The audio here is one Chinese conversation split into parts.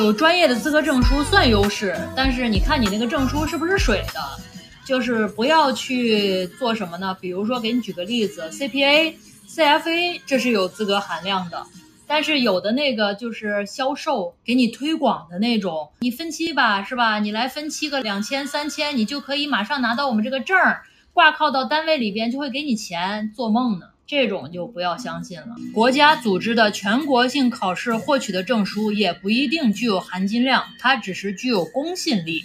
有专业的资格证书算优势，但是你看你那个证书是不是水的？就是不要去做什么呢？比如说给你举个例子，CPA、CFA 这是有资格含量的，但是有的那个就是销售给你推广的那种，你分期吧，是吧？你来分期个两千、三千，你就可以马上拿到我们这个证儿，挂靠到单位里边就会给你钱，做梦呢！这种就不要相信了。国家组织的全国性考试获取的证书也不一定具有含金量，它只是具有公信力。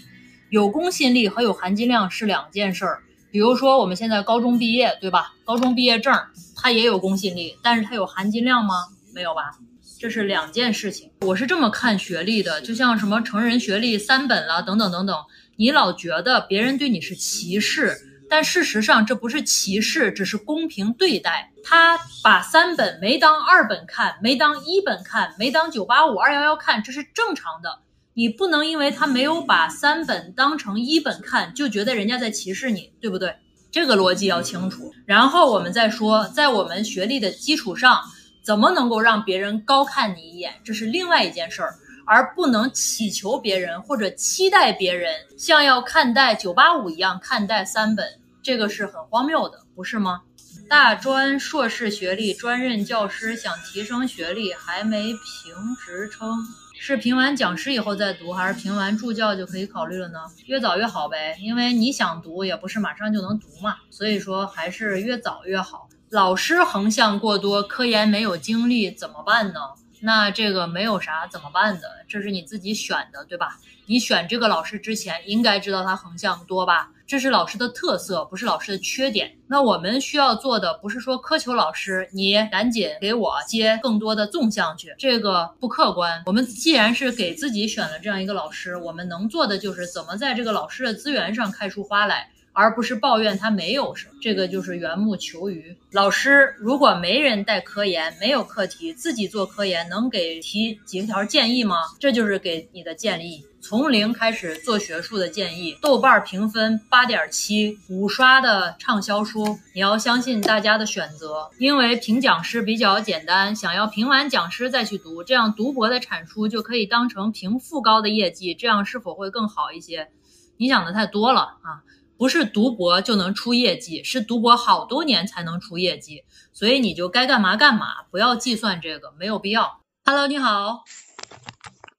有公信力和有含金量是两件事儿。比如说我们现在高中毕业，对吧？高中毕业证它也有公信力，但是它有含金量吗？没有吧？这是两件事情。我是这么看学历的，就像什么成人学历三本了，等等等等。你老觉得别人对你是歧视，但事实上这不是歧视，只是公平对待。他把三本没当二本看，没当一本看，没当九八五二幺幺看，这是正常的。你不能因为他没有把三本当成一本看，就觉得人家在歧视你，对不对？这个逻辑要清楚。然后我们再说，在我们学历的基础上，怎么能够让别人高看你一眼，这是另外一件事儿，而不能祈求别人或者期待别人像要看待九八五一样看待三本，这个是很荒谬的，不是吗？大专硕士学历专任教师想提升学历，还没评职称，是评完讲师以后再读，还是评完助教就可以考虑了呢？越早越好呗，因为你想读也不是马上就能读嘛，所以说还是越早越好。老师横向过多，科研没有精力怎么办呢？那这个没有啥怎么办的，这是你自己选的，对吧？你选这个老师之前，应该知道他横向多吧？这是老师的特色，不是老师的缺点。那我们需要做的，不是说苛求老师，你赶紧给我接更多的纵向去，这个不客观。我们既然是给自己选了这样一个老师，我们能做的就是怎么在这个老师的资源上开出花来。而不是抱怨他没有什么，这个就是缘木求鱼。老师如果没人带科研，没有课题，自己做科研，能给提几条建议吗？这就是给你的建议，从零开始做学术的建议。豆瓣评分八点七，五刷的畅销书，你要相信大家的选择，因为评讲师比较简单，想要评完讲师再去读，这样读博的产出就可以当成评副高的业绩，这样是否会更好一些？你想的太多了啊！不是读博就能出业绩，是读博好多年才能出业绩，所以你就该干嘛干嘛，不要计算这个，没有必要。Hello，你好，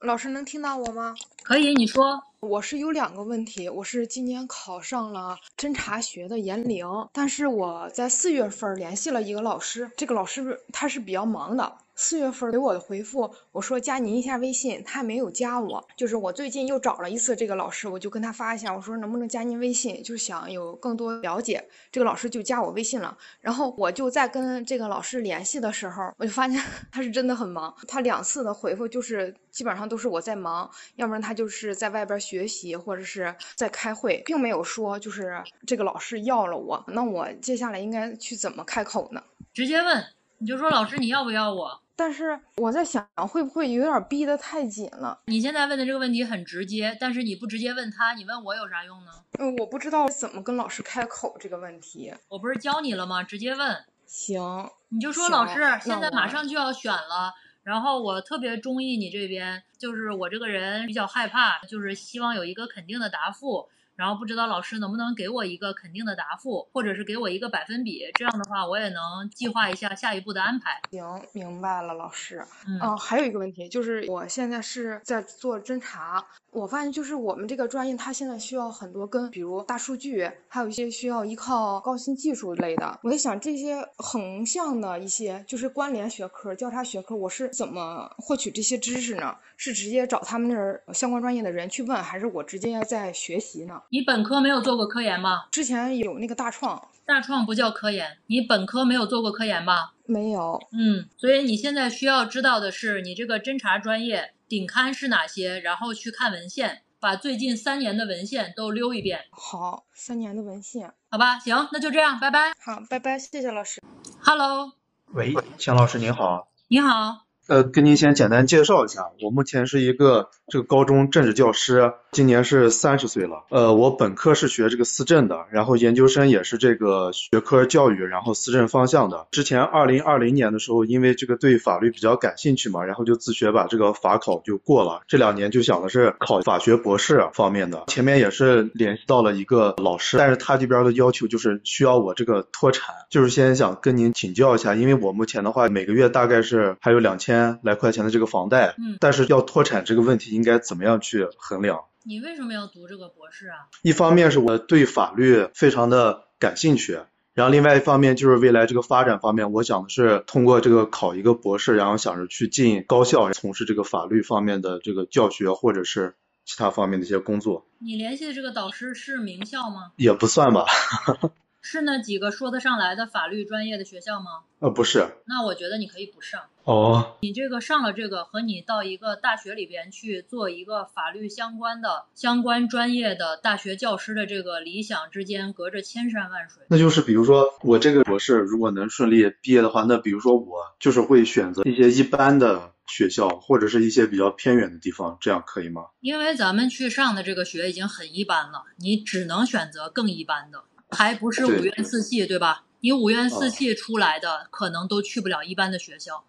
老师能听到我吗？可以，你说。我是有两个问题，我是今年考上了侦查学的研零，但是我在四月份联系了一个老师，这个老师他是比较忙的。四月份给我的回复，我说加您一下微信，他没有加我。就是我最近又找了一次这个老师，我就跟他发一下，我说能不能加您微信，就是想有更多了解。这个老师就加我微信了，然后我就在跟这个老师联系的时候，我就发现 他是真的很忙。他两次的回复就是基本上都是我在忙，要不然他就是在外边学习或者是在开会，并没有说就是这个老师要了我。那我接下来应该去怎么开口呢？直接问，你就说老师你要不要我？但是我在想，会不会有点逼得太紧了？你现在问的这个问题很直接，但是你不直接问他，你问我有啥用呢？嗯，我不知道怎么跟老师开口这个问题。我不是教你了吗？直接问。行，你就说老师，现在马上就要选了，然后我特别中意你这边，就是我这个人比较害怕，就是希望有一个肯定的答复。然后不知道老师能不能给我一个肯定的答复，或者是给我一个百分比，这样的话我也能计划一下下一步的安排。行，明白了，老师。嗯，还有一个问题就是我现在是在做侦查，我发现就是我们这个专业它现在需要很多跟，比如大数据，还有一些需要依靠高新技术类的。我在想这些横向的一些就是关联学科、交叉学科，我是怎么获取这些知识呢？是直接找他们那儿相关专业的人去问，还是我直接在学习呢？你本科没有做过科研吗？之前有那个大创，大创不叫科研。你本科没有做过科研吗？没有。嗯，所以你现在需要知道的是，你这个侦查专业顶刊是哪些，然后去看文献，把最近三年的文献都溜一遍。好，三年的文献。好吧，行，那就这样，拜拜。好，拜拜，谢谢老师。Hello。喂，钱老师您好。你好。呃，跟您先简单介绍一下，我目前是一个这个高中政治教师，今年是三十岁了。呃，我本科是学这个思政的，然后研究生也是这个学科教育，然后思政方向的。之前二零二零年的时候，因为这个对法律比较感兴趣嘛，然后就自学把这个法考就过了。这两年就想的是考法学博士方面的。前面也是联系到了一个老师，但是他这边的要求就是需要我这个脱产，就是先想跟您请教一下，因为我目前的话每个月大概是还有两千。千来块钱的这个房贷，嗯，但是要脱产这个问题应该怎么样去衡量？你为什么要读这个博士啊？一方面是我对法律非常的感兴趣，然后另外一方面就是未来这个发展方面，我想的是通过这个考一个博士，然后想着去进高校从事这个法律方面的这个教学或者是其他方面的一些工作。你联系的这个导师是名校吗？也不算吧。是那几个说得上来的法律专业的学校吗？呃，不是。那我觉得你可以不上。哦。你这个上了这个，和你到一个大学里边去做一个法律相关的、相关专业的大学教师的这个理想之间，隔着千山万水。那就是比如说，我这个博士如果能顺利毕业的话，那比如说我就是会选择一些一般的学校，或者是一些比较偏远的地方，这样可以吗？因为咱们去上的这个学已经很一般了，你只能选择更一般的。还不是五院四系，对吧？你五院四系出来的，可能都去不了一般的学校。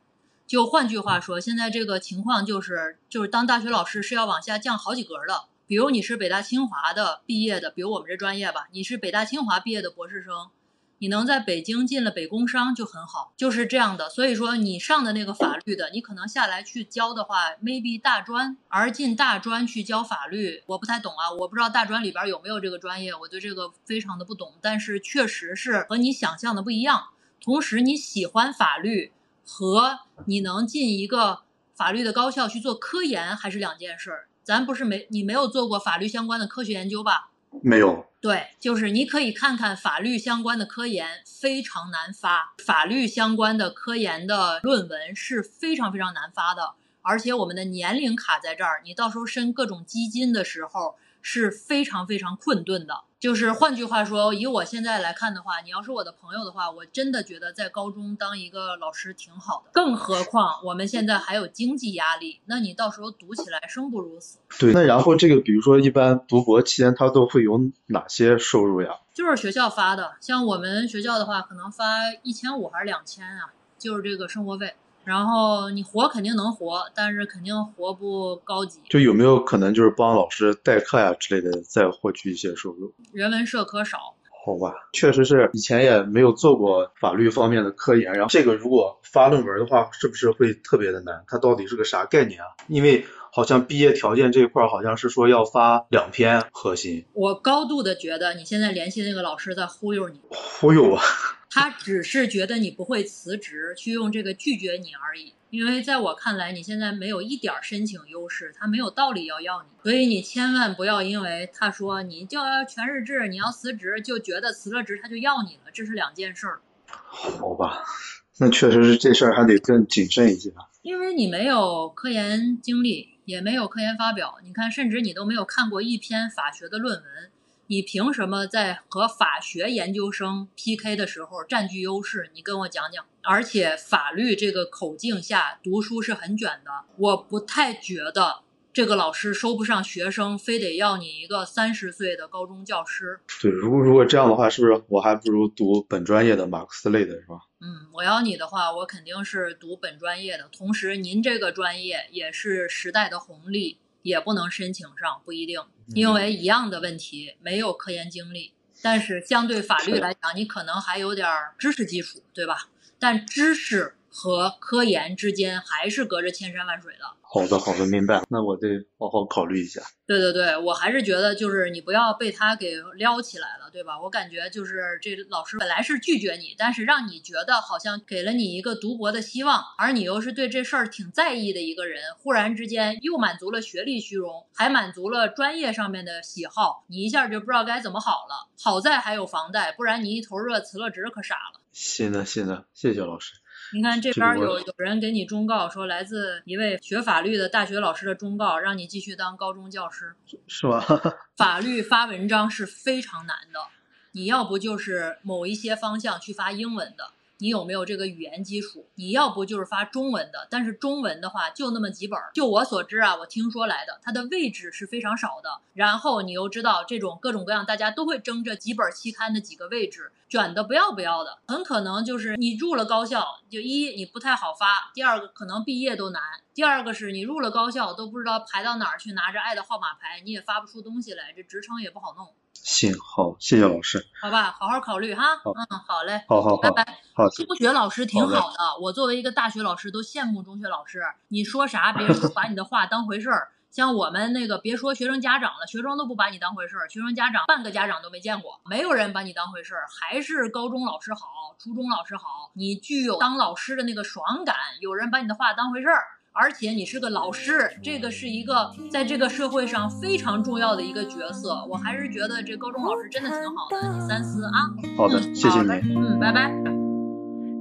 就换句话说，现在这个情况就是，就是当大学老师是要往下降好几格的。比如你是北大清华的毕业的，比如我们这专业吧，你是北大清华毕业的博士生。你能在北京进了北工商就很好，就是这样的。所以说你上的那个法律的，你可能下来去教的话，maybe 大专，而进大专去教法律，我不太懂啊，我不知道大专里边有没有这个专业，我对这个非常的不懂。但是确实是和你想象的不一样。同时你喜欢法律和你能进一个法律的高校去做科研还是两件事儿。咱不是没你没有做过法律相关的科学研究吧？没有。对，就是你可以看看法律相关的科研非常难发，法律相关的科研的论文是非常非常难发的，而且我们的年龄卡在这儿，你到时候申各种基金的时候。是非常非常困顿的。就是换句话说，以我现在来看的话，你要是我的朋友的话，我真的觉得在高中当一个老师挺好的。更何况我们现在还有经济压力，那你到时候读起来生不如死。对，那然后这个比如说一般读博期间他都会有哪些收入呀？就是学校发的，像我们学校的话，可能发一千五还是两千啊，就是这个生活费。然后你活肯定能活，但是肯定活不高级。就有没有可能就是帮老师代课呀之类的，再获取一些收入？人文社科少。好吧，确实是以前也没有做过法律方面的科研，然后这个如果发论文的话，是不是会特别的难？它到底是个啥概念啊？因为好像毕业条件这一块好像是说要发两篇核心。我高度的觉得你现在联系那个老师在忽悠你。忽悠啊！他只是觉得你不会辞职，去用这个拒绝你而已。因为在我看来，你现在没有一点申请优势，他没有道理要要你。所以你千万不要因为他说你就要全日制，你要辞职，就觉得辞了职他就要你了，这是两件事儿。好吧，那确实是这事儿还得更谨慎一些。因为你没有科研经历，也没有科研发表，你看，甚至你都没有看过一篇法学的论文。你凭什么在和法学研究生 PK 的时候占据优势？你跟我讲讲。而且法律这个口径下读书是很卷的，我不太觉得这个老师收不上学生，非得要你一个三十岁的高中教师。对，如果如果这样的话，是不是我还不如读本专业的马克思类的，是吧？嗯，我要你的话，我肯定是读本专业的。同时，您这个专业也是时代的红利。也不能申请上，不一定，因为一样的问题，没有科研经历，但是相对法律来讲，你可能还有点知识基础，对吧？但知识。和科研之间还是隔着千山万水的。好的，好的，明白。那我得好好考虑一下。对对对，我还是觉得就是你不要被他给撩起来了，对吧？我感觉就是这老师本来是拒绝你，但是让你觉得好像给了你一个读博的希望，而你又是对这事儿挺在意的一个人，忽然之间又满足了学历虚荣，还满足了专业上面的喜好，你一下就不知道该怎么好了。好在还有房贷，不然你一头热辞了职可傻了。行的，行的，谢谢老师。你看这边有有人给你忠告，说来自一位学法律的大学老师的忠告，让你继续当高中教师，是吧？法律发文章是非常难的，你要不就是某一些方向去发英文的，你有没有这个语言基础？你要不就是发中文的，但是中文的话就那么几本儿。就我所知啊，我听说来的，它的位置是非常少的。然后你又知道这种各种各样，大家都会争这几本期刊的几个位置，卷的不要不要的，很可能就是你入了高校，就一你不太好发，第二个可能毕业都难，第二个是你入了高校都不知道排到哪儿去拿着爱的号码牌，你也发不出东西来，这职称也不好弄。行，好，谢谢老师。好吧，好好考虑哈。嗯，好嘞。好好好拜拜。好，中学老师挺好的我作为一个大学老师都羡慕中学老师。你说啥，别人都把你的话当回事儿。像我们那个，别说学生家长了，学生都不把你当回事儿，学生家长半个家长都没见过，没有人把你当回事儿。还是高中老师好，初中老师好，你具有当老师的那个爽感，有人把你的话当回事儿。而且你是个老师，这个是一个在这个社会上非常重要的一个角色。我还是觉得这高中老师真的挺好的，你三思啊。好的，嗯谢谢好嘞您。嗯，拜拜。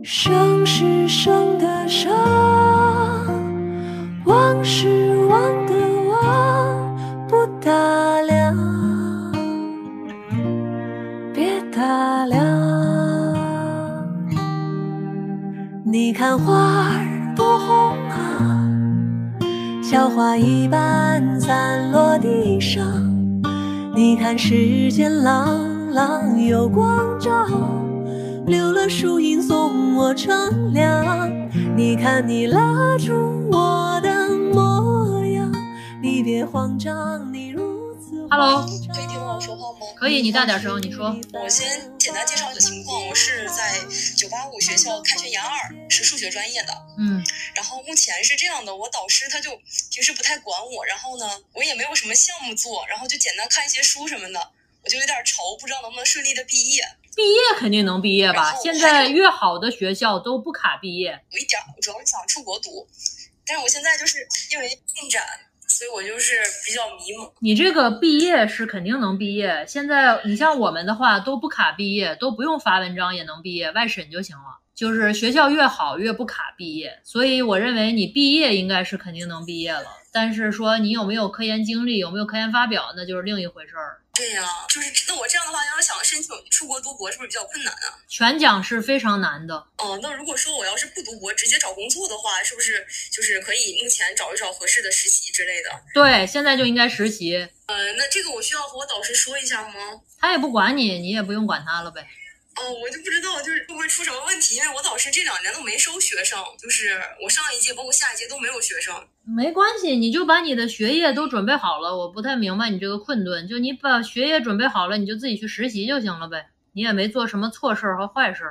生是生的生，忘是忘的忘，不打量，别打量。你看花儿多红啊，小花一般散落地上。你看世间朗朗有光照。留了树荫送我乘凉。你看你拉住我的模样，你别慌张，你如 Hello 可以听我说话吗？可以，你大点声，你说。我先简单介绍一个情况，我是在九八五学校开学研二，是数学专业的。嗯然后目前是这样的，我导师他就平时不太管我，然后呢，我也没有什么项目做，然后就简单看一些书什么的，我就有点愁，不知道能不能顺利的毕业。毕业肯定能毕业吧？现在越好的学校都不卡毕业。我一点儿，我主要是想出国读，但是我现在就是因为进展，所以我就是比较迷茫。你这个毕业是肯定能毕业。现在你像我们的话都不卡毕业，都不用发文章也能毕业，外审就行了。就是学校越好越不卡毕业，所以我认为你毕业应该是肯定能毕业了。但是说你有没有科研经历，有没有科研发表，那就是另一回事儿。对呀、就是那我这样的话，要是想申请出国读博，是不是比较困难啊？全奖是非常难的。哦，那如果说我要是不读博，直接找工作的话，是不是就是可以目前找一找合适的实习之类的？对，现在就应该实习。呃，那这个我需要和我导师说一下吗？他也不管你，你也不用管他了呗。哦，我就不知道就是会不会出什么问题，因为我导师这两年都没收学生，就是我上一届包括下一届都没有学生。没关系，你就把你的学业都准备好了。我不太明白你这个困顿，就你把学业准备好了，你就自己去实习就行了呗。你也没做什么错事和坏事。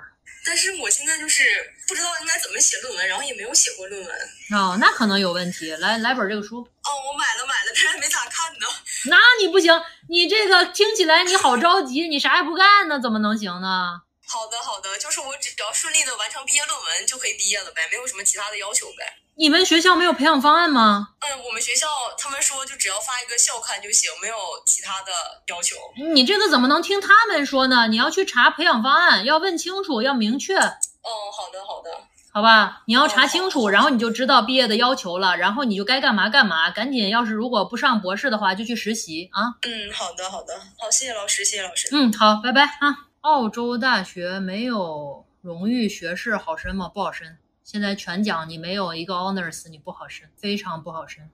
但是我现在就是不知道应该怎么写论文，然后也没有写过论文。哦，那可能有问题。来来本这个书，哦，我买了买了，但是没咋看呢。那你不行，你这个听起来你好着急，你啥也不干呢，怎么能行呢？好的好的，就是我只要顺利的完成毕业论文就可以毕业了呗，没有什么其他的要求呗。你们学校没有培养方案吗？嗯，我们学校他们说就只要发一个校刊就行，没有其他的要求。你这个怎么能听他们说呢？你要去查培养方案，要问清楚，要明确，哦，好的好的。好吧？你要查清楚，然后你就知道毕业的要求了，然后你就该干嘛干嘛。赶紧，要是如果不上博士的话，就去实习啊。嗯，好的好的，好，谢谢老师，谢谢老师。嗯，好，拜拜啊。澳洲大学没有荣誉学士好申吗？不好申。现在全奖你没有一个 honors，你不好申，非常不好申。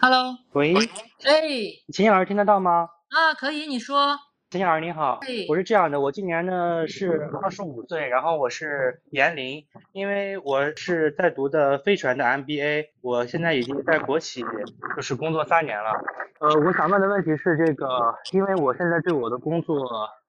Hello，喂，哎，秦老师听得到吗？啊，可以，你说。秦老师你好哎，我是这样的，我今年呢是二十五岁，然后我是研龄，因为我是在读的飞船的 MBA，我现在已经在国企就是工作三年了。呃，我想问的问题是这个，因为我现在对我的工作，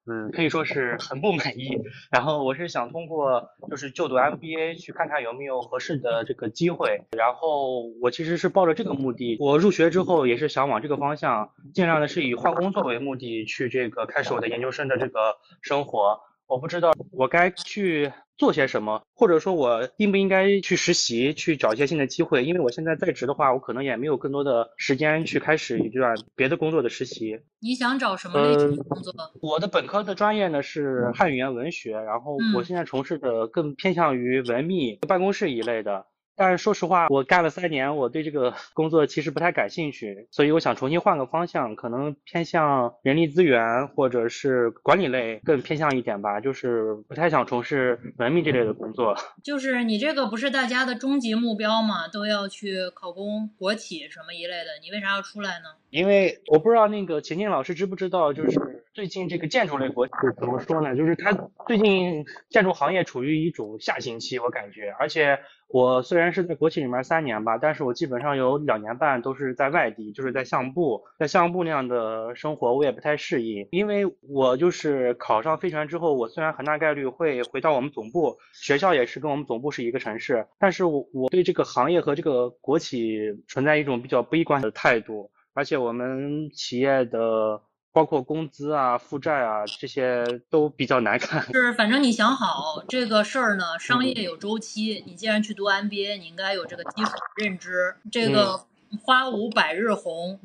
嗯，可以说是很不满意，然后我是想通过就是就读 MBA 去看看有没有合适的这个机会，然后我其实是抱着这个目的，我入学之后也是想往这个方向，尽量的是以换工作为目的去这个开始我的研究生的这个生活。我不知道我该去做些什么，或者说我应不应该去实习，去找一些新的机会。因为我现在在职的话，我可能也没有更多的时间去开始一段别的工作的实习。你想找什么类型的工作？我的本科的专业呢是汉语言文学，然后我嗯现在从事的更偏向于文秘、办公室一类的。但是说实话，我干了三年，我对这个 工作其实不太感兴趣，所以我想重新换个方向，可能偏向人力资源或者是管理类更偏向一点吧，就是不太想从事文秘这类的工作。就是你这个不是大家的终极目标嘛，都要去考公、国企什么一类的，你为啥要出来呢？因为我不知道那个秦静老师知不知道，就是最近这个建筑类国企怎么说呢？就是它最近建筑行业处于一种下行期，我感觉。而且我虽然是在国企里面三年吧，但是我基本上有两年半都是在外地，就是在项目部，在项目部那样的生活我也不太适应。因为我就是考上飞船之后，我虽然很大概率会回到我们总部，学校也是跟我们总部是一个城市，但是我我对这个行业和这个国企存在一种比较悲观的态度。而且我们企业的包括工资啊、负债啊这些都比较难看。是，反正你想好这个事儿呢，商业有周期。你既然去读 MBA，你应该有这个基础认知。这个花无百日红。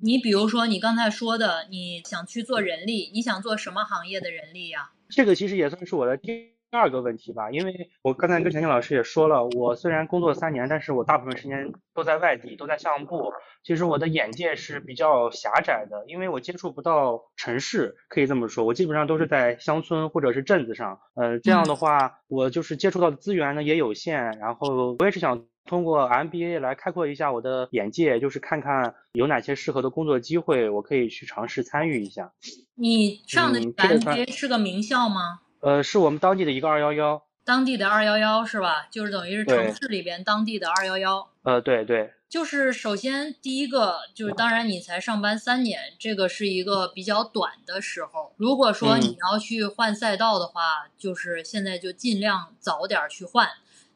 你比如说你刚才说的，你想去做人力，你想做什么行业的人力呀？这个其实也算是我的第。第二个问题吧，因为我刚才跟陈静老师也说了，我虽然工作三年，但是我大部分时间都在外地，都在项目部。其实我的眼界是比较狭窄的，因为我接触不到城市，可以这么说，我基本上都是在乡村或者是镇子上。呃，这样的话，我就是接触到的资源呢也有限。然后我也是想通过 MBA 来开阔一下我的眼界，就是看看有哪些适合的工作机会，我可以去尝试参与一下。你上的 MBA 是个名校吗？呃，是我们当地的一个二幺幺，当地的二幺幺是吧？就是等于是城市里边当地的二幺幺。呃，对对。就是首先第一个就是，当然你才上班三年，这个是一个比较短的时候。如果说你要去换赛道的话，就是现在就尽量早点去换。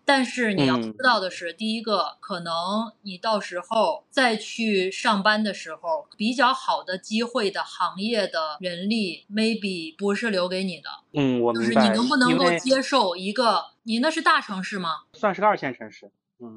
但是你要知道的是，第一个，可能你到时候再去上班的时候，比较好的机会的行业的人力，maybe 不是留给你的。嗯，我。就是你能不能够接受一个？你那是大城市吗？算是个二线城市。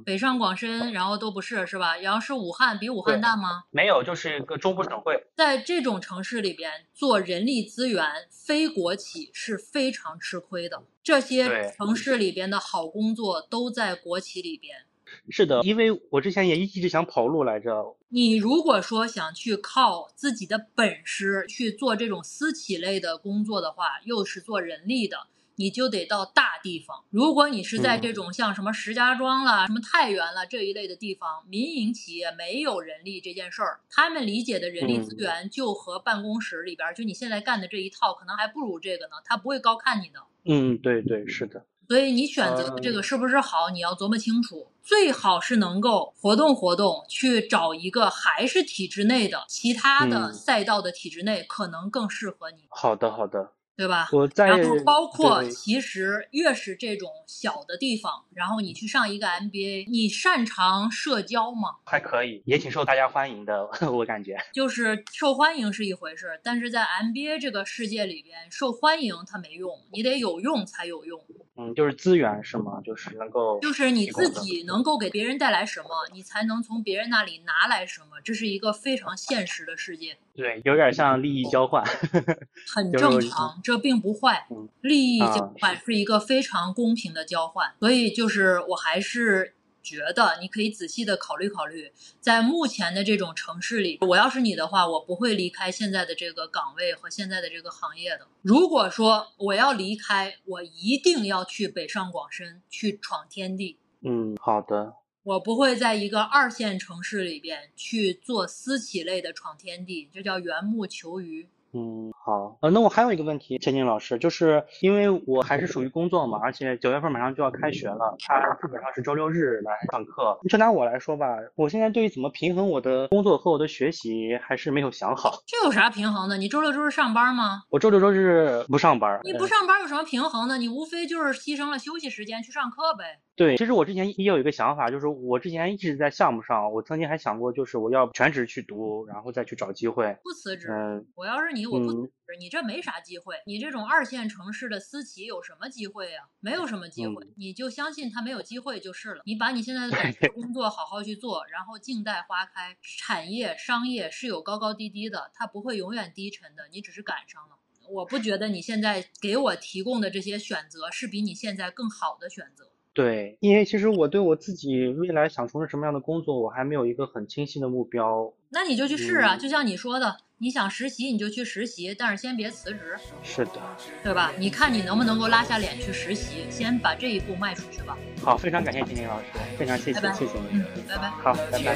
北上广深，然后都不是，是吧？然后是武汉，比武汉大吗？没有，就是一个中部省会。在这种城市里边做人力资源，非国企是非常吃亏的。这些城市里边的好工作都在国企里边。是的，因为我之前也一直想跑路来着。你如果说想去靠自己的本事去做这种私企类的工作的话，又是做人力的。你就得到大地方。如果你是在这种像什么石家庄啦、什么太原啦这一类的地方，民营企业没有人力这件事儿，他们理解的人力资源就和办公室里边就你现在干的这一套，可能还不如这个呢。他不会高看你的。嗯，对对，是的。所以你选择的这个是不是好，你要琢磨清楚。最好是能够活动活动，去找一个还是体制内的其他的赛道的体制内，可能更适合你。好的，好的。对吧？然后包括其实越是这种小的地方，然后你去上一个 MBA，你擅长社交吗？还可以，也挺受大家欢迎的，我感觉。就是受欢迎是一回事，但是在 MBA 这个世界里边，受欢迎它没用，你得有用才有用。嗯，就是资源是吗？就是能够，就是你自己能够给别人带来什么，你才能从别人那里拿来什么，这是一个非常现实的世界。对，有点像利益交换，很正常，这并不坏。利益交换是一个非常公平的交换，所以就是我还是。觉得你可以仔细的考虑考虑，在目前的这种城市里，我要是你的话，我不会离开现在的这个岗位和现在的这个行业的。如果说我要离开，我一定要去北上广深去闯天地。嗯，好的。我不会在一个二线城市里边去做私企类的闯天地，这叫缘木求鱼。嗯，好，呃，那我还有一个问题，千金老师，就是因为我还是属于工作嘛，而且九月份马上就要开学了，他基本上是周六日来上课。就拿我来说吧，我现在对于怎么平衡我的工作和我的学习还是没有想好。这有啥平衡的？你周六周日上班吗？我周六周日不上班。你不上班有什么平衡的？你无非就是牺牲了休息时间去上课呗。对，其实我之前也有一个想法，就是我之前一直在项目上，我曾经还想过，就是我要全职去读，然后再去找机会。不辞职。嗯，我要是你，我不辞职。你这没啥机会，你这种二线城市的私企有什么机会呀？没有什么机会，你就相信他没有机会就是了。你把你现在的本职 工作好好去做，然后静待花开。产业、商业是有高高低低的，它不会永远低沉的，你只是赶上了。我不觉得你现在给我提供的这些选择是比你现在更好的选择。对，因为其实我对我自己未来想从事什么样的工作，我还没有一个很清晰的目标。那你就去试啊，嗯就像你说的，你想实习你就去实习，但是先别辞职，是的，对吧？你看你能不能够拉下脸去实习，先把这一步迈出去吧。好，非常感谢婷婷老师，非常谢谢拜拜谢谢你。嗯，拜拜。好，拜拜。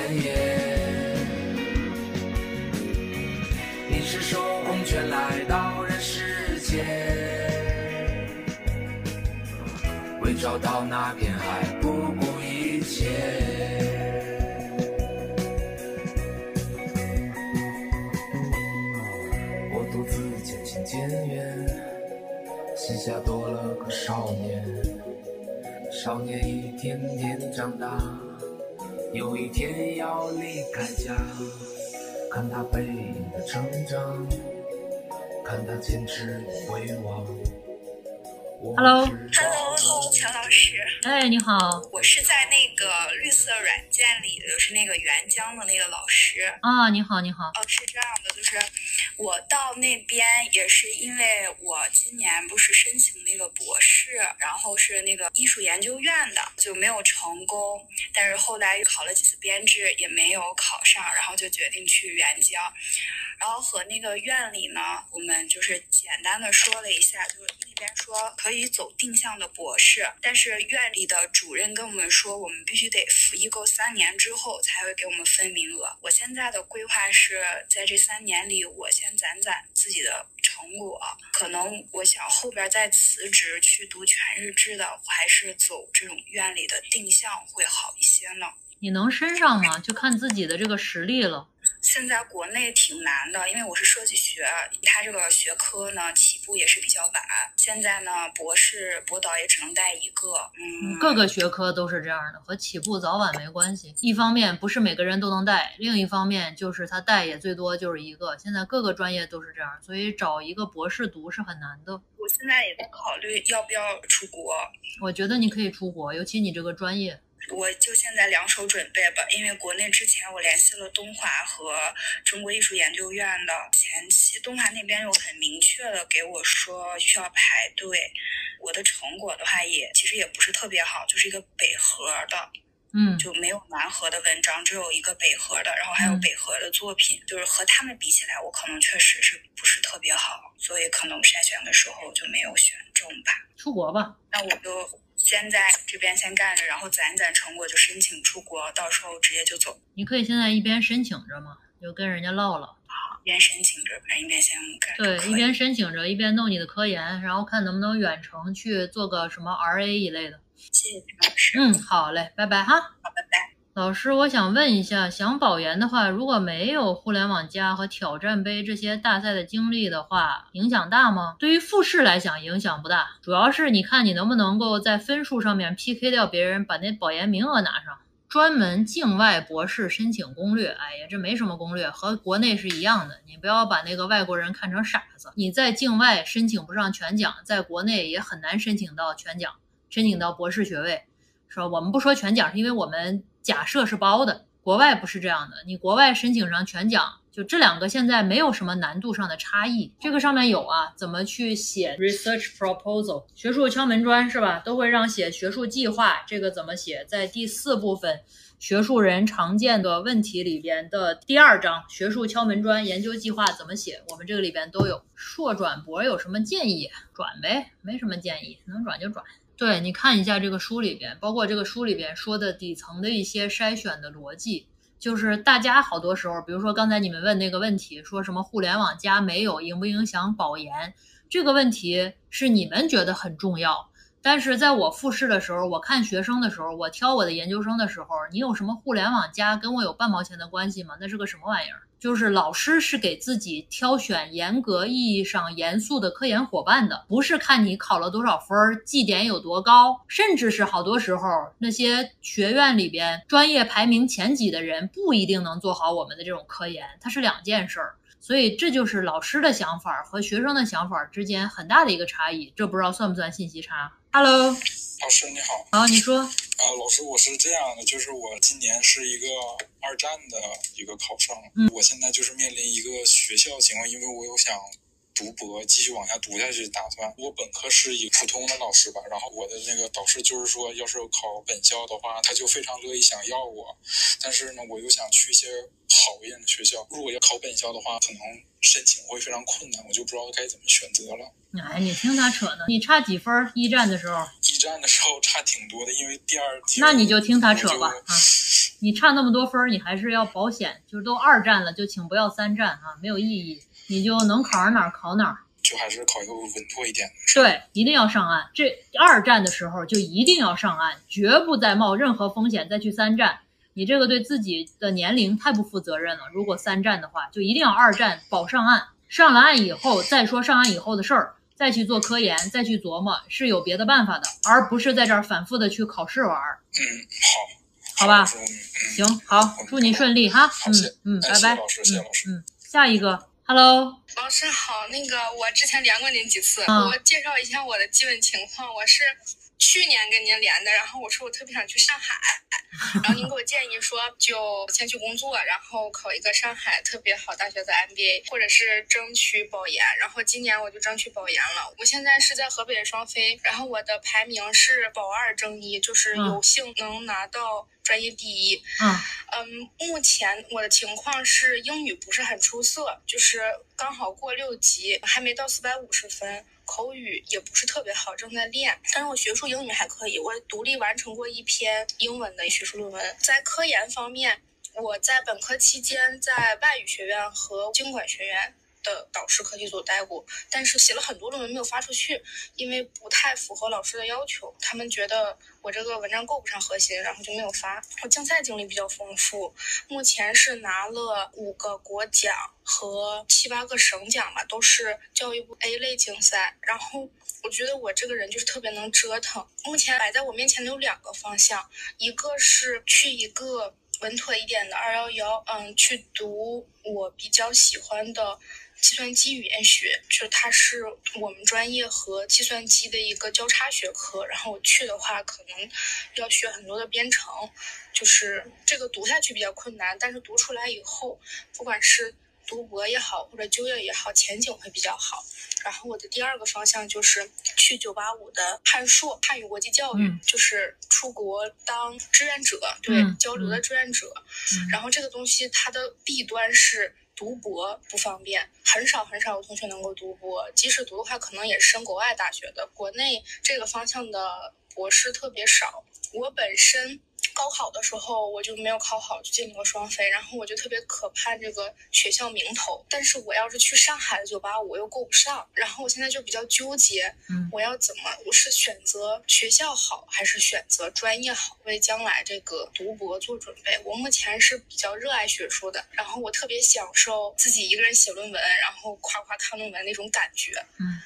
你是受红圈来到人世间，为找到那片海不顾一切。我独自渐行渐远，膝下多了个少年，少年一天天长大，有一天要离开家。看他背影的成长，看他坚持回望。Hello Hello，钱老师，哎，你好我是在那个绿色软件里，就是那个援疆的那个老师。啊，你好，你好。哦，是这样的，就是我到那边也是因为我今年不是申请那个博士，然后是那个艺术研究院的，就没有成功。但是后来考了几次编制也没有考上，然后就决定去援疆。然后和那个院里呢，我们就是简单的说了一下，就是那边说可以走定向的博士，但是院里的主任跟我们说，我们必须得服役够三年之后才会给我们分名额。我现在的规划是在这三年里，我先攒攒自己的成果，可能我想后边再辞职去读全日制的，我还是走这种院里的定向会好一些呢。你能升上吗？就看自己的这个实力了。现在国内挺难的，因为我是设计学，它这个学科呢起步也是比较晚。现在呢，博士博导也只能带一个，嗯，各个学科都是这样的，和起步早晚没关系。一方面不是每个人都能带，另一方面就是他带也最多就是一个。现在各个专业都是这样，所以找一个博士读是很难的。我现在也在考虑要不要出国。我觉得你可以出国，尤其你这个专业。我就现在两手准备吧，因为国内之前我联系了东华和中国艺术研究院的前期，东华那边又很明确的给我说需要排队。我的成果的话也其实也不是特别好，就是一个北核的，嗯，就没有南核的文章，只有一个北核的，然后还有嗯北核的作品，就是和他们比起来，我可能确实是不是特别好，所以可能筛选的时候就没有选中吧。出国吧。那我就先在这边先干着，然后攒一攒成果就申请出国，到时候直接就走，你可以现在一边申请着嘛，就跟人家唠唠。一边申请着，反正一边先干。对，一边申请着，一边弄你的科研，然后看能不能远程去做个什么 RA 一类的。谢谢陈老师，嗯，好嘞，拜拜哈。好，拜拜。老师，我想问一下，想保研的话，如果没有互联网加和挑战杯这些大赛的经历的话，影响大吗？对于复试来讲，影响不大，主要是你看你能不能够在分数上面 PK 掉别人，把那保研名额拿上。专门境外博士申请攻略，哎呀，这没什么攻略，和国内是一样的。你不要把那个外国人看成傻子。你在境外申请不上全奖，在国内也很难申请到全奖，申请到博士学位。说我们不说全奖，是因为我们假设是包的，国外不是这样的。你国外申请上全奖，就这两个现在没有什么难度上的差异。这个上面有啊，怎么去写 research proposal，学术敲门砖是吧？都会让写学术计划，这个怎么写？在第四部分。学术人常见的问题里边的第二章，学术敲门砖研究计划怎么写？我们这个里边都有。硕转博有什么建议？转呗，没什么建议，能转就转。对，你看一下这个书里边，包括这个书里边说的底层的一些筛选的逻辑，就是大家好多时候，比如说刚才你们问那个问题，说什么互联网加没有影不影响保研？这个问题是你们觉得很重要。但是在我复试的时候，我看学生的时候，我挑我的研究生的时候，你有什么互联网加跟我有半毛钱的关系吗？那是个什么玩意儿？就是老师是给自己挑选严格意义上严肃的科研伙伴的，不是看你考了多少分儿，绩点有多高，甚至是好多时候那些学院里边专业排名前几的人不一定能做好我们的这种科研，它是两件事儿。所以这就是老师的想法和学生的想法之间很大的一个差异，这不知道算不算信息差？Hello，老师你好，好，你说，啊，老师，我是这样的，就是我今年是一个二战的一个考生，嗯。我现在就是面临一个学校情况，因为我有想读博，继续往下读下去打算。我本科是一个普通的老师吧，然后我的那个导师就是说，要是考本校的话，他就非常乐意想要我。但是呢，我又想去一些好一点的学校，如果要考本校的话，可能申请会非常困难，我就不知道该怎么选择了。哎，你听他扯呢，你差几分？一战的时候，一战的时候差挺多的，因为第二那你就听他扯吧啊。你差那么多分儿，你还是要保险，就是都二战了，就请不要三战啊，没有意义。你就能考上哪儿考哪儿。就还是考一个稳妥一点的。对，一定要上岸。这二战的时候就一定要上岸，绝不再冒任何风险再去三战。你这个对自己的年龄太不负责任了。如果三战的话，就一定要二战保上岸。上了岸以后再说上岸以后的事儿，再去做科研，再去琢磨是有别的办法的，而不是在这儿反复的去考试玩儿。嗯，好，好吧嗯，行，好，祝你顺利哈。嗯嗯，哎拜拜。谢谢老师谢谢嗯老师嗯，下一个，Hello，老师好，那个我之前连过您几次，嗯我介绍一下我的基本情况。我是去年跟您连的，然后我说我特别想去上海，然后您给我建议说就先去工作，然后考一个上海特别好大学的 MBA，或者是争取保研。然后今年我就争取保研了。我现在是在河北双非，然后我的排名是保二争一，就是嗯有幸能拿到专业第一。嗯嗯，目前我的情况是英语不是很出色，就是刚好过六级，还没到四百五十分。口语也不是特别好，正在练。但是我学术英语还可以，我独立完成过一篇英文的学术论文。在科研方面，我在本科期间在外语学院和经管学院的导师课题组待过，但是写了很多论文没有发出去，因为不太符合老师的要求，他们觉得我这个文章够不上核心，然后就没有发。我竞赛经历比较丰富，目前是拿了五个国奖和七八个省奖吧，都是教育部 A 类竞赛。然后我觉得我这个人就是特别能折腾。目前摆在我面前的有两个方向，一个是去一个稳妥一点的二幺幺，嗯，去读我比较喜欢的计算机语言学，就是它是我们专业和计算机的一个交叉学科。然后我去的话，可能要学很多的编程，就是这个读下去比较困难，但是读出来以后，不管是读博也好，或者就业也好，前景会比较好。然后我的第二个方向就是去九八五的汉硕，汉语国际教育，嗯就是出国当志愿者，对、嗯交流的志愿者。然后这个东西它的弊端是。读博不方便，很少很少有同学能够读博，即使读的话，可能也是升国外大学的。国内这个方向的博士特别少。我本身高考的时候我就没有考好，就进了个双非，然后我就特别渴盼这个学校名头，但是我要是去上海的九八五我又够不上，然后我现在就比较纠结，嗯我要怎么？我是选择学校好，还是选择专业好，为将来这个读博做准备？我目前是比较热爱学术的，然后我特别享受自己一个人写论文，然后夸夸看论文那种感觉。嗯，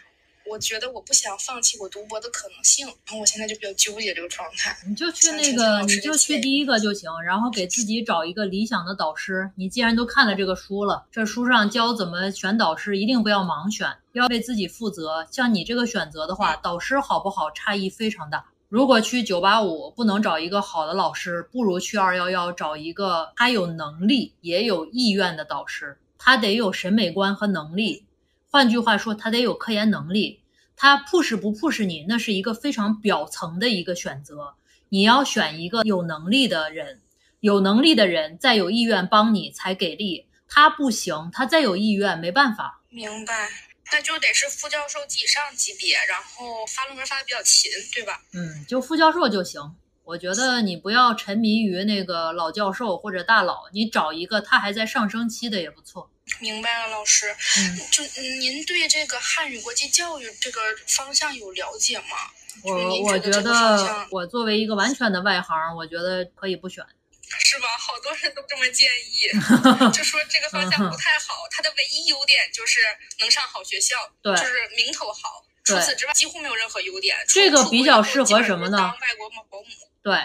我觉得我不想放弃我读博的可能性，然后我现在就比较纠结这个状态。你就去那个，你就去第一个就行，然后给自己找一个理想的导师。你既然都看了这个书了，这书上教怎么选导师，一定不要盲选，要为自己负责。像你这个选择的话，导师好不好差异非常大。如果去九八五不能找一个好的老师，不如去二幺幺找一个他有能力也有意愿的导师，他得有审美观和能力。换句话说，他得有科研能力。他 push 不 push 你，那是一个非常表层的一个选择。你要选一个有能力的人，有能力的人再有意愿帮你才给力。他不行，他再有意愿没办法。明白，那就得是副教授及以上级别，然后发论文发的比较勤，对吧？嗯，就副教授就行。我觉得你不要沉迷于那个老教授或者大佬，你找一个他还在上升期的也不错。明白了，老师。嗯，就嗯您对这个汉语国际教育这个方向有了解吗？就是我您我觉觉得我作为一个完全的外行，我觉得可以不选。是吧？好多人都这么建议，就说这个方向不太好。它的唯一优点就是能上好学校，对就是名头好。除此之外，几乎没有任何优点。这个比较适合什么呢当外国保姆。对，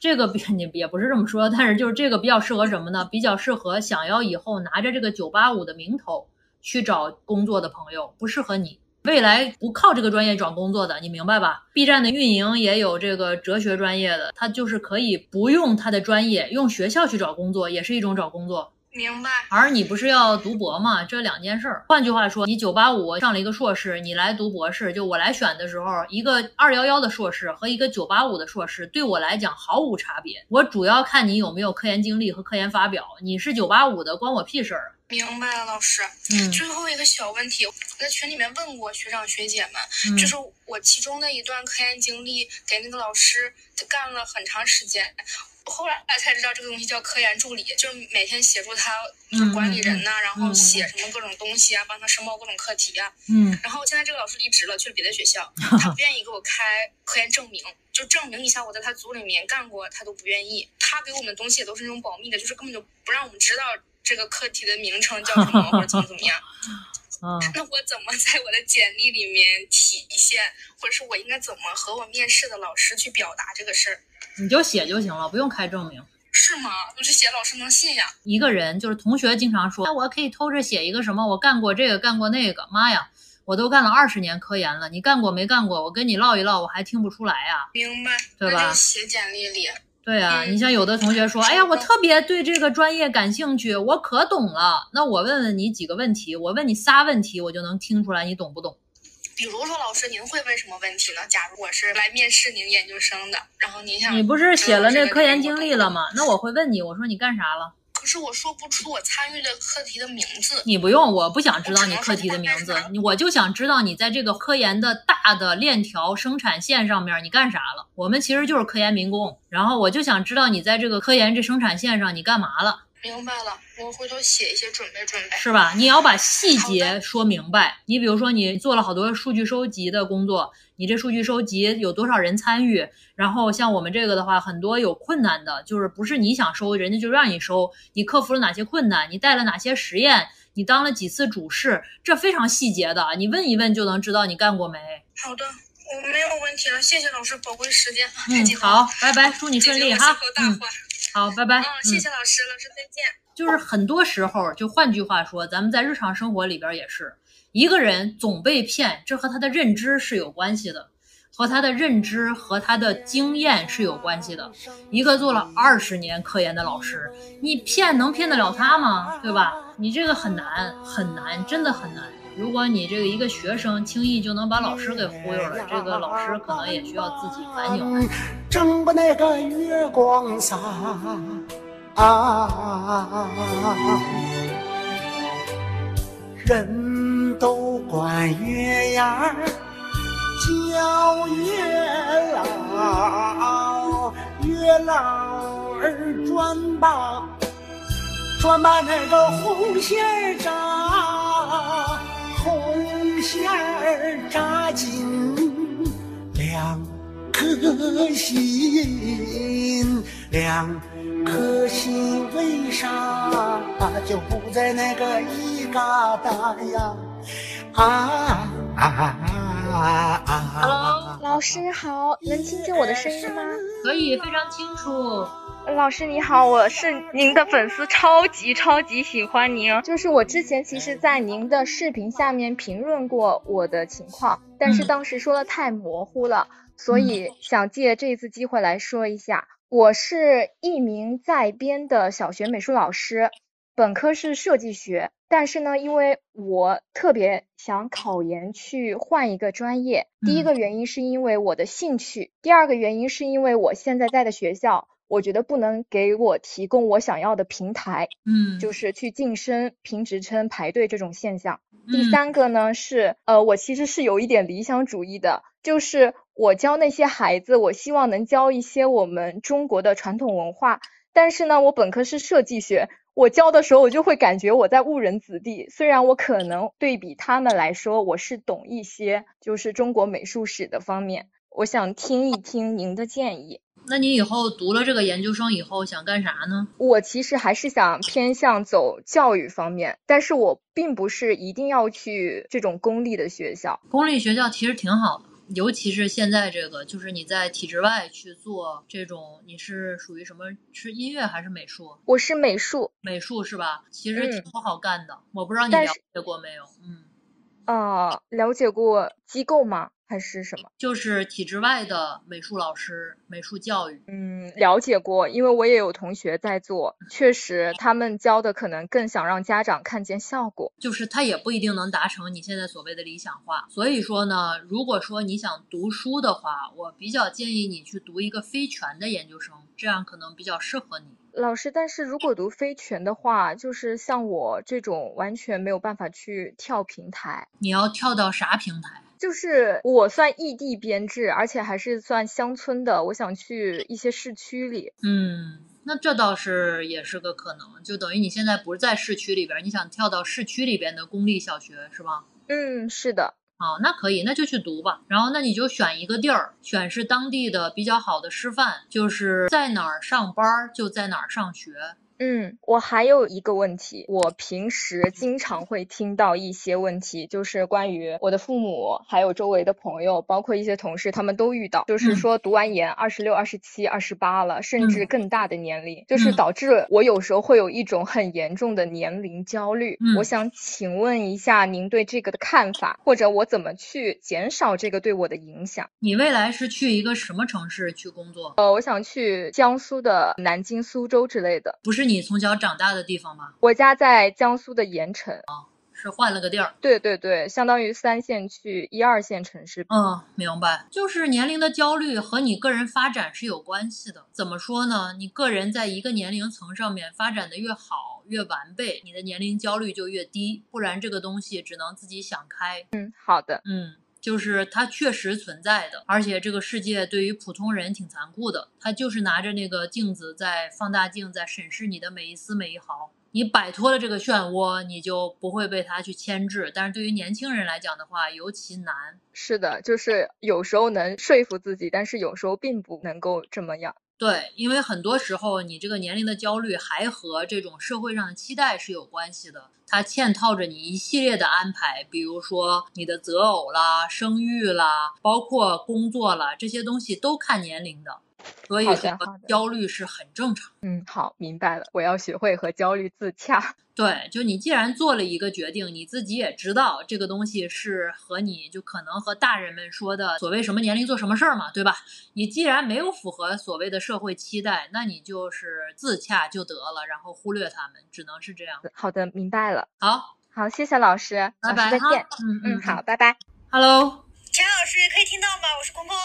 这个别 你也不是这么说，但是就是这个比较适合什么呢？比较适合想要以后拿着这个九八五的名头去找工作的朋友，不适合你。未来不靠这个专业找工作的，你明白吧？B 站的运营也有这个哲学专业的，他就是可以不用他的专业，用学校去找工作，也是一种找工作。明白。而你不是要读博吗？这两件事儿。换句话说，你九八五上了一个硕士，你来读博士，就我来选的时候，一个二幺幺的硕士和一个九八五的硕士，对我来讲毫无差别。我主要看你有没有科研经历和科研发表。你是九八五的，关我屁事儿。明白了，老师。嗯最后一个小问题，我在群里面问过学长学姐们，嗯就是我其中的一段科研经历，给那个老师干了很长时间。后来才知道这个东西叫科研助理，就是每天协助他就管理人呐、然后写什么各种东西啊，帮他申报各种课题啊。嗯然后现在这个老师离职了，去了别的学校，他不愿意给我开科研证明，就证明一下我在他组里面干过，他都不愿意。他给我们的东西也都是那种保密的，就是根本就不让我们知道这个课题的名称叫什么或者怎么怎么样。嗯，那我怎么在我的简历里面体现，或者是我应该怎么和我面试的老师去表达这个事儿？你就写就行了，不用开证明。是吗？我这写老师能信呀？一个人就是同学经常说，哎，我可以偷着写一个什么，我干过这个，干过那个。妈呀，我都干了二十年科研了，你干过没干过？我跟你唠一唠，我还听不出来呀、明白，对吧写简历里。对啊，嗯你像有的同学说，哎呀，我特别对这个专业感兴趣，我可懂了。那我问问你几个问题，我问你仨问题，我就能听出来你懂不懂。比如说，老师，您会问什么问题呢？假如我是来面试您研究生的，然后您想你不是写了那科研经历了吗？那我会问你，我说你干啥了？可是我说不出我参与的课题的名字。你不用，我不想知道你课题的名字，你我就想知道你在这个科研的大的链条生产线上面你干啥了。我们其实就是科研民工，然后我就想知道你在这个科研这生产线上你干嘛了。明白了，我回头写一些准备准备。是吧？你要把细节说明白。你比如说，你做了好多数据收集的工作，你这数据收集有多少人参与？然后像我们这个的话，很多有困难的，就是不是你想收，人家就让你收。你克服了哪些困难？你带了哪些实验？你当了几次主事？这非常细节的，你问一问就能知道你干过没。好的，我没有问题了，谢谢老师宝贵时间。太嗯好，拜拜，祝你顺利哈。嗯，好，拜拜。嗯，谢嗯谢老师，老师再见。就是很多时候，就换句话说，咱们在日常生活里边也是，一个人总被骗，这和他的认知是有关系的，和他的认知和他的经验是有关系的。一个做了二十年科研的老师，你骗能骗得了他吗？对吧？你这个很难很难，真的很难。如果你这个一个学生轻易就能把老师给忽悠了，这个老师可能也需要自己反省。正把那个月光洒啊，人都管月牙儿叫月老，月老儿转把转把那个红线儿扎，红线儿扎紧两颗心，两颗心为啥就不在那个一疙瘩呀？啊啊啊啊！老师好，能听见我的声音吗？可以，非常清楚。老师你好，我是您的粉丝，超级超级喜欢您。就是我之前其实，在您的视频下面评论过我的情况，但是嗯当时说的太模糊了，所以想借这一次机会来说一下。我是一名在编的小学美术老师，本科是设计学，但是呢，因为我特别想考研去换一个专业，第一个原因是因为我的兴趣，第二个原因是因为我现在在的学校。我觉得不能给我提供我想要的平台，嗯，就是去晋升、评职称、排队这种现象。嗯第三个呢是，呃，我其实是有一点理想主义的，就是我教那些孩子，我希望能教一些我们中国的传统文化。但是呢，我本科是设计学，我教的时候我就会感觉我在误人子弟。虽然我可能对比他们来说，我是懂一些，就是中国美术史的方面。我想听一听您的建议。那你以后读了这个研究生以后想干啥呢？我其实还是想偏向走教育方面，但是我并不是一定要去这种公立的学校。公立学校其实挺好的，尤其是现在这个，就是你在体制外去做这种，你是属于什么？是音乐还是美术？我是美术，美术是吧？其实挺嗯不好干的，我不知道你了解过没有？嗯，呃，了解过机构吗？还是什么？就是体制外的美术老师、美术教育。嗯，了解过，因为我也有同学在做，确实他们教的可能更想让家长看见效果。就是他也不一定能达成你现在所谓的理想化。所以说呢，如果说你想读书的话，我比较建议你去读一个非全的研究生，这样可能比较适合你。老师，但是如果读非全的话，就是像我这种完全没有办法去跳平台。你要跳到啥平台？就是我算异地编制，而且还是算乡村的，我想去一些市区里。嗯，那这倒是也是个可能，就等于你现在不是在市区里边，你想跳到市区里边的公立小学是吧？嗯，是的。好，那可以，那就去读吧。然后，那你就选一个地儿，选是当地的比较好的师范，就是在哪儿上班就在哪儿上学。嗯，我还有一个问题，我平时经常会听到一些问题，就是关于我的父母，还有周围的朋友，包括一些同事，他们都遇到，就是说读完研二十六、二十七、二十八了，甚至更大的年龄，就是导致我有时候会有一种很严重的年龄焦虑。我想请问一下您对这个的看法，或者我怎么去减少这个对我的影响？你未来是去一个什么城市去工作？呃，我想去江苏的南京、苏州之类的，不是。你从小长大的地方吗？我家在江苏的盐城啊，是换了个地儿。对对对，相当于三线去一二线城市。嗯，明白。就是年龄的焦虑和你个人发展是有关系的。怎么说呢？你个人在一个年龄层上面发展的越好、越完备，你的年龄焦虑就越低。不然这个东西只能自己想开。嗯，好的。嗯。就是它确实存在的，而且这个世界对于普通人挺残酷的。他就是拿着那个镜子在放大镜在审视你的每一丝每一毫。你摆脱了这个漩涡，你就不会被它去牵制。但是对于年轻人来讲的话，尤其难。是的，就是有时候能说服自己，但是有时候并不能够这么样。对，因为很多时候你这个年龄的焦虑还和这种社会上的期待是有关系的，它嵌套着你一系列的安排，比如说你的择偶啦、生育啦，包括工作啦，这些东西都看年龄的。所以这个焦虑是很正常。嗯，好，明白了。我要学会和焦虑自洽。对，就你既然做了一个决定，你自己也知道这个东西是和你就可能和大人们说的所谓什么年龄做什么事儿嘛，对吧？你既然没有符合所谓的社会期待，那你就是自洽就得了，然后忽略他们，只能是这样。好的，明白了。好，好，谢谢老师，拜拜，再见。嗯嗯，好，拜拜。Hello，钱老师可以听到吗？我是空空。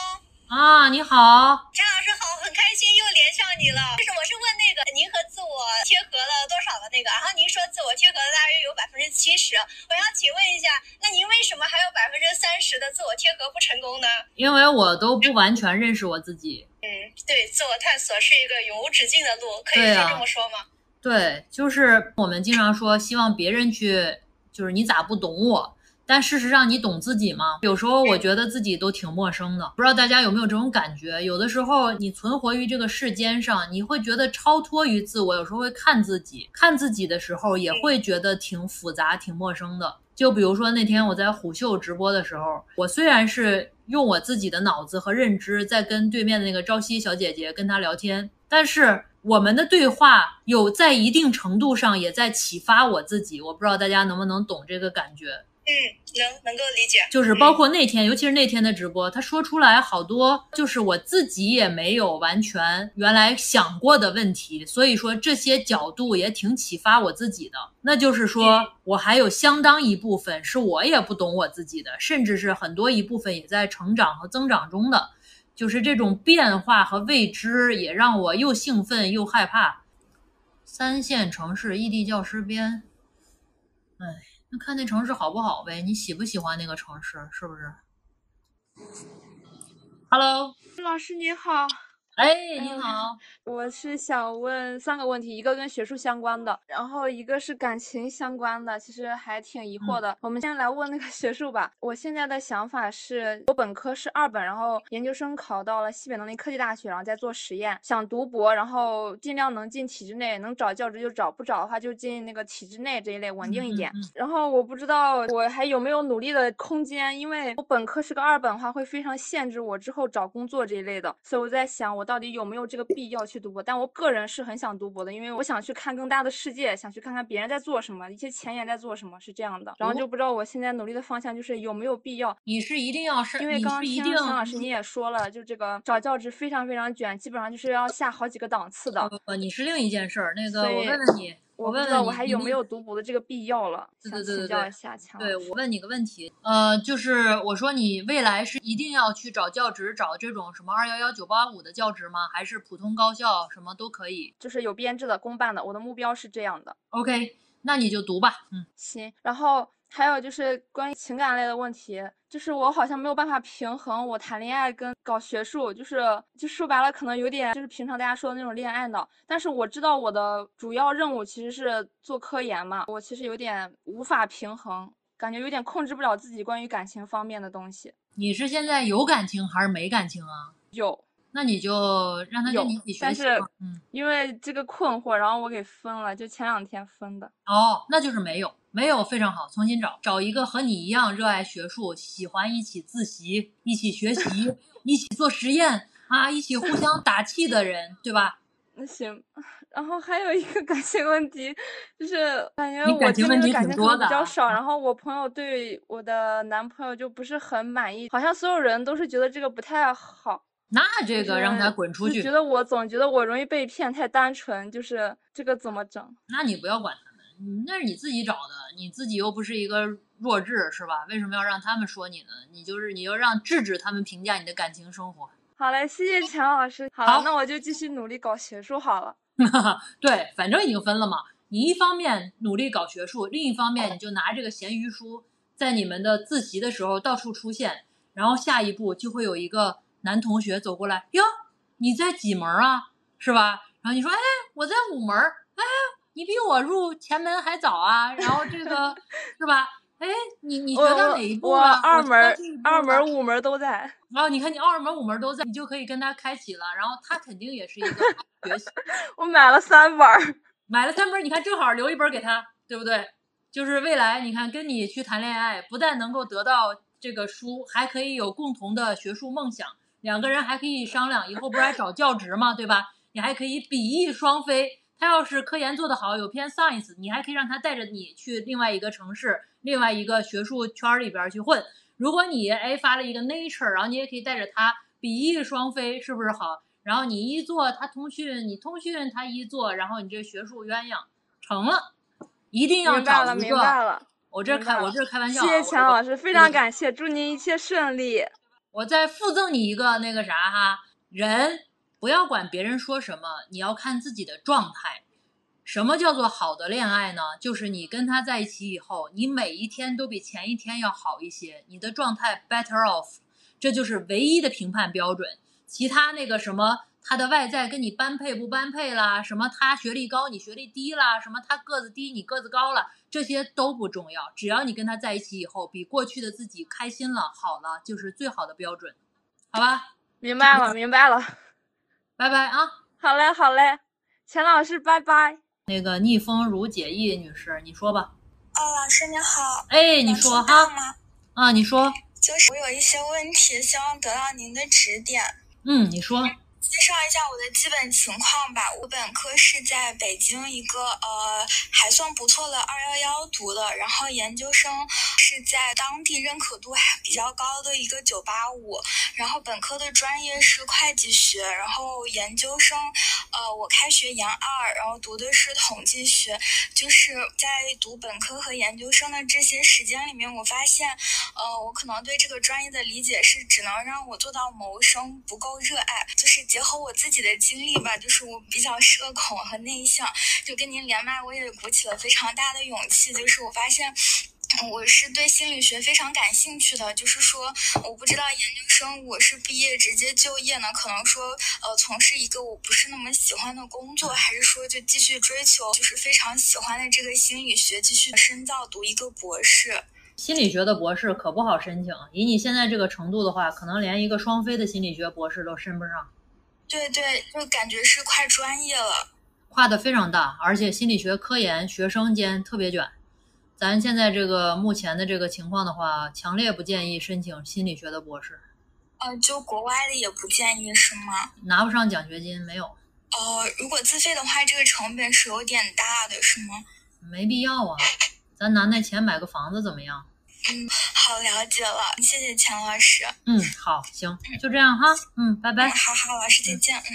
啊，你好，陈老师好，很开心又连上你了。就是我是问那个您和自我贴合了多少的那个，然后您说自我贴合了大约有百分之七十，我想请问一下，那您为什么还有百分之三十的自我贴合不成功呢？因为我都不完全认识我自己。嗯，对，自我探索是一个永无止境的路，可以是这么说吗？对，就是我们经常说希望别人去，就是你咋不懂我？但事实上，你懂自己吗？有时候我觉得自己都挺陌生的，不知道大家有没有这种感觉？有的时候你存活于这个世间上，你会觉得超脱于自我，有时候会看自己，看自己的时候也会觉得挺复杂、挺陌生的。就比如说那天我在虎嗅直播的时候，我虽然是用我自己的脑子和认知在跟对面的那个朝夕小姐姐跟她聊天，但是我们的对话有在一定程度上也在启发我自己。我不知道大家能不能懂这个感觉。嗯，能能够理解，就是包括那天，尤其是那天的直播，他说出来好多，就是我自己也没有完全原来想过的问题，所以说这些角度也挺启发我自己的。那就是说我还有相当一部分是我也不懂我自己的，甚至是很多一部分也在成长和增长中的，就是这种变化和未知也让我又兴奋又害怕。三线城市异地教师编，哎。看那城市好不好呗？你喜不喜欢那个城市？是不是？Hello，老师你好。哎，你好，我是想问三个问题，一个跟学术相关的，然后一个是感情相关的，其实还挺疑惑的。嗯、我们先来问那个 学术吧。我现在的想法是，我本科是二本，然后研究生考到了西北农林科技大学，然后再做实验，想读博，然后尽量能进体制内，能找教职就找，不找的话就进那个体制内这一类稳定一点。嗯嗯嗯、然后我不知道我还有没有努力的空间，因为我本科是个二本的话，会非常限制我之后找工作这一类的，所以我在想我。我到底有没有这个必要去读博。但我个人是很想读博的，因为我想去看更大的世界，想去看看别人在做什么，一些前沿在做什么，是这样的。然后就不知道我现在努力的方向就是有没有必要。你是一定要是，因为刚刚听陈老师你也说了，就这个找教职非常非常卷，基本上就是要下好几个档次的。不，你是另一件事儿。那个，我问问你，我不问知道我还有没有读博的这个必要了，对想对对对对请教一下强对，我问你个问题，呃，就是我说你未来是一定要去找教职，找这种什么二幺幺九八五的教职吗？还是普通高校什么都可以就是有编制的公办的，我的目标是这样的。？OK，那你就读吧。嗯，行，然后还有就是关于情感类的问题，就是我好像没有办法平衡我谈恋爱跟搞学术，就是就说白了，可能有点就是平常大家说的那种恋爱脑。但是我知道我的主要任务其实是做科研嘛，我其实有点无法平衡，感觉有点控制不了自己关于感情方面的东西。你是现在有感情还是没感情啊？有，那你就让他跟你一起学但是习嘛。嗯，因为这个困惑，然后我给分了，就前两天分的。哦，那就是没有，没有非常好，重新找，找一个和你一样热爱学术、喜欢一起自习、一起学习、一起做实验啊，一起互相 打气的人，对吧？那行，然后还有一个感情问题，就是感觉我感情问题经历的感情可能比挺多的啊较少，然后我朋友对我的男朋友就不是很满意，好像所有人都是觉得这个不太好。那这个让他滚出去就觉。得我总觉得我容易被骗，太单纯，就是这个怎么整？那你不要管他们，你那是你自己找的，你自己又不是一个弱智，是吧？为什么要让他们说你呢？你就是你要让制止他们评价你的感情生活。好嘞，谢谢强老师。好好，那我就继续努力搞学术好了。对，反正已经分了嘛。你一方面努力搞学术，另一方面你就拿这个咸鱼书，在你们的自习的时候到处出现，然后下一步就会有一个男同学走过来，哟，你在几门啊？是吧？然后你说，哎，我在五门儿，哎，你比我入前门还早啊。然后这个是吧？哎，你你觉得我我哪一步啊？二门儿觉得这一步二门啊儿五门儿都在。然后你看你二门五门都在，你就可以跟他开启了。然后他肯定也是一个爱 学习，我买了三本儿。买了三本，你看正好留一本给他，对不对？就是未来你看跟你去谈恋爱，不但能够得到这个书，还可以有共同的学术梦想，两个人还可以商量，以后不是还找教职嘛，对吧？你还可以比翼双飞。他要是科研做得好，有篇 science，你还可以让他带着你去另外一个城市、另外一个学术圈儿里边儿去混。如果你哎发了一个 Nature，然后你也可以带着他比翼双飞，是不是好？然后你一做，他通讯，你通讯，他一做，然后你这学术鸳鸯成了。一定要明白了，明找一个，白了。我这开我明白了这是开玩笑啊，谢谢强老师，非常感谢，祝您一切顺利。我再附赠你一个那个啥哈，人不要管别人说什么，你要看自己的状态。什么叫做好的恋爱呢？就是你跟他在一起以后，你每一天都比前一天要好一些，你的状态 better off，这就是唯一的评判标准。其他那个什么，他的外在跟你般配不般配啦，什么他学历高你学历低啦，什么他个子低你个子高了，这些都不重要。只要你跟他在一起以后，比过去的自己开心了、好了，就是最好的标准，好吧？明白了，明白了。拜拜啊！好嘞，好嘞，钱老师，拜拜。那个逆风如解意女士，你说吧。哦，老师你好。哎，你说哈。啊，你说。就是我有一些问题，希望得到您的指点。嗯，你说。介绍一下我的基本情况吧。我本科是在北京一个呃还算不错的二幺幺读的，然后研究生是在当地认可度还比较高的一个九八五，然后本科的专业是会计学，然后研究生呃我开学研二，然后读的是统计学。就是在读本科和研究生的这些时间里面，我发现呃我可能对这个专业的理解是只能让我做到谋生，不够热爱，就是。结合我自己的经历吧，就是我比较社恐和内向，就跟您连麦，我也鼓起了非常大的勇气。就是我发现，我是对心理学非常感兴趣的。就是说，我不知道研究生我是毕业直接就业呢，可能说呃从事一个我不是那么喜欢的工作，还是说就继续追求就是非常喜欢的这个心理学，继续深造读一个博士。心理学的博士可不好申请，以你现在这个程度的话，可能连一个双非的心理学博士都申不上。对对，就感觉是快专业了，跨的非常大，而且心理学科研学生间特别卷。咱现在这个目前的这个情况的话，强烈不建议申请心理学的博士。哦，呃，就国外的也不建议是吗？拿不上奖学金没有，哦，如果自费的话，这个成本是有点大的，是吗？没必要啊。咱拿那钱买个房子怎么样？嗯，好，了解了，谢谢钱老师。嗯，好，行，就这样哈。嗯，拜拜。好好，老师再见。嗯。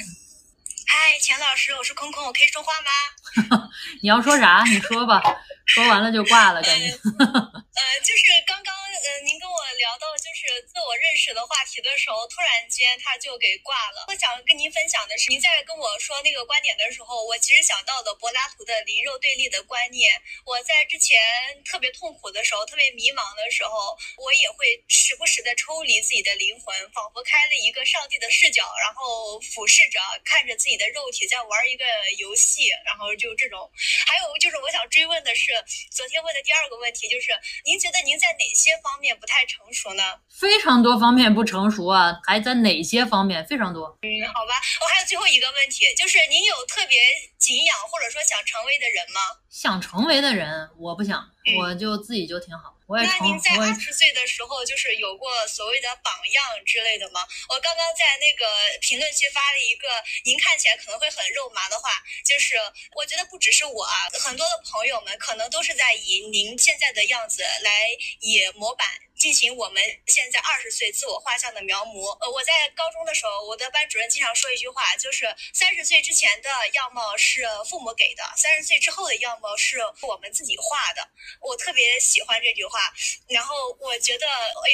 嗨，钱老师，我是空空，我可以说话吗？你要说啥？你说吧。说完了就挂了，感觉。呃，就是刚刚呃，您跟我聊到就是自我认识的话题的时候，突然间他就给挂了。我想跟您分享的是，您在跟我说那个观点的时候，我其实想到的柏拉图的灵肉对立的观念。我在之前特别痛苦的时候，特别迷茫的时候，我也会时不时的抽离自己的灵魂，仿佛开了一个上帝的视角，然后俯视着看着自己的肉体在玩一个游戏，然后就这种。还有就是我想追问的是。昨天问的第二个问题就是，您觉得您在哪些方面不太成熟呢？非常多方面不成熟啊，还在哪些方面？非常多。嗯，好吧，我还有最后一个问题，就是您有特别敬仰或者说想成为的人吗？想成为的人，我不想，我就自己就挺好。那您在二十岁的时候，就是有过所谓的榜样之类的吗？我刚刚在那个评论区发了一个您看起来可能会很肉麻的话，就是我觉得不只是我啊，很多的朋友们可能都是在以您现在的样子来以模板。进行我们现在二十岁自我画像的描摹。呃，我在高中的时候，我的班主任经常说一句话，就是三十岁之前的样貌是父母给的，三十岁之后的样貌是我们自己画的。我特别喜欢这句话。然后我觉得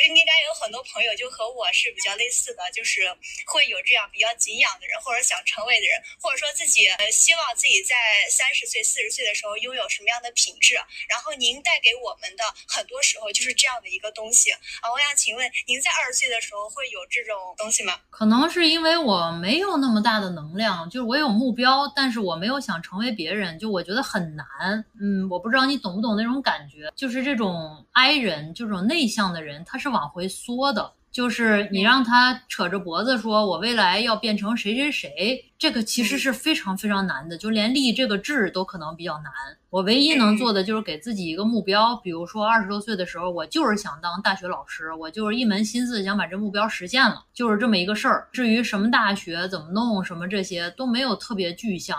应该有很多朋友就和我是比较类似的，就是会有这样比较敬仰的人，或者想成为的人，或者说自己呃希望自己在三十岁、四十岁的时候拥有什么样的品质。然后您带给我们的很多时候就是这样的一个东西西。啊，我想请问您在二十岁的时候会有这种东西吗？可能是因为我没有那么大的能量，就是我有目标，但是我没有想成为别人，就我觉得很难。嗯，我不知道你懂不懂那种感觉，就是这种 I 人，这种内向的人，他是往回缩的。就是你让他扯着脖子说，我未来要变成谁谁谁，这个其实是非常非常难的，就连立这个志都可能比较难。我唯一能做的就是给自己一个目标，比如说二十多岁的时候，我就是想当大学老师，我就是一门心思想把这目标实现了，就是这么一个事儿。至于什么大学怎么弄，什么这些都没有特别具象。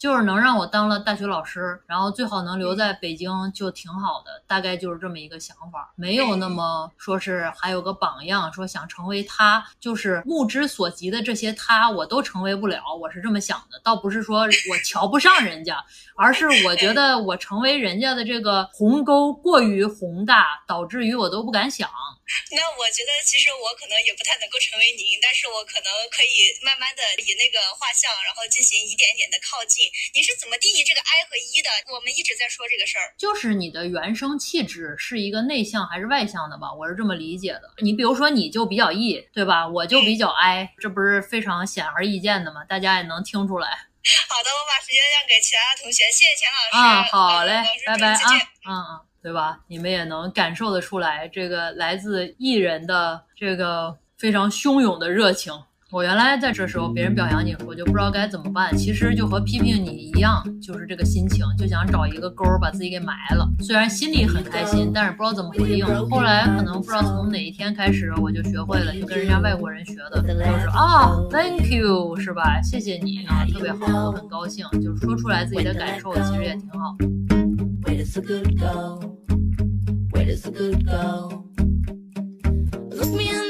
就是能让我当了大学老师，然后最好能留在北京就挺好的，大概就是这么一个想法，没有那么说是还有个榜样，说想成为他，就是目之所及的这些他我都成为不了，我是这么想的，倒不是说我瞧不上人家，而是我觉得我成为人家的这个鸿沟过于宏大，导致于我都不敢想。那我觉得其实我可能也不太能够成为您，但是我可能可以慢慢的以那个画像，然后进行一点点的靠近。你是怎么定义这个 I 和 E 的？我们一直在说这个事儿，就是你的原生气质是一个内向还是外向的吧？我是这么理解的。你比如说你就比较 E，对吧？我就比较 I，这不是非常显而易见的吗？大家也能听出来。好的，我把时间让给其他同学，谢谢钱老师。啊，好嘞，拜拜啊，嗯嗯。对吧？你们也能感受得出来，这个来自艺人的这个非常汹涌的热情。我原来在这时候，别人表扬你，我就不知道该怎么办。其实就和批评你一样，就是这个心情，就想找一个沟儿把自己给埋了。虽然心里很开心，但是不知道怎么回应。后来可能不知道从哪一天开始，我就学会了，就跟人家外国人学的，就是啊，Thank you，是吧？谢谢你啊，特别好，我很高兴，就是说出来自己的感受，其实也挺好。Where does the good go? Where does the good go? Look me in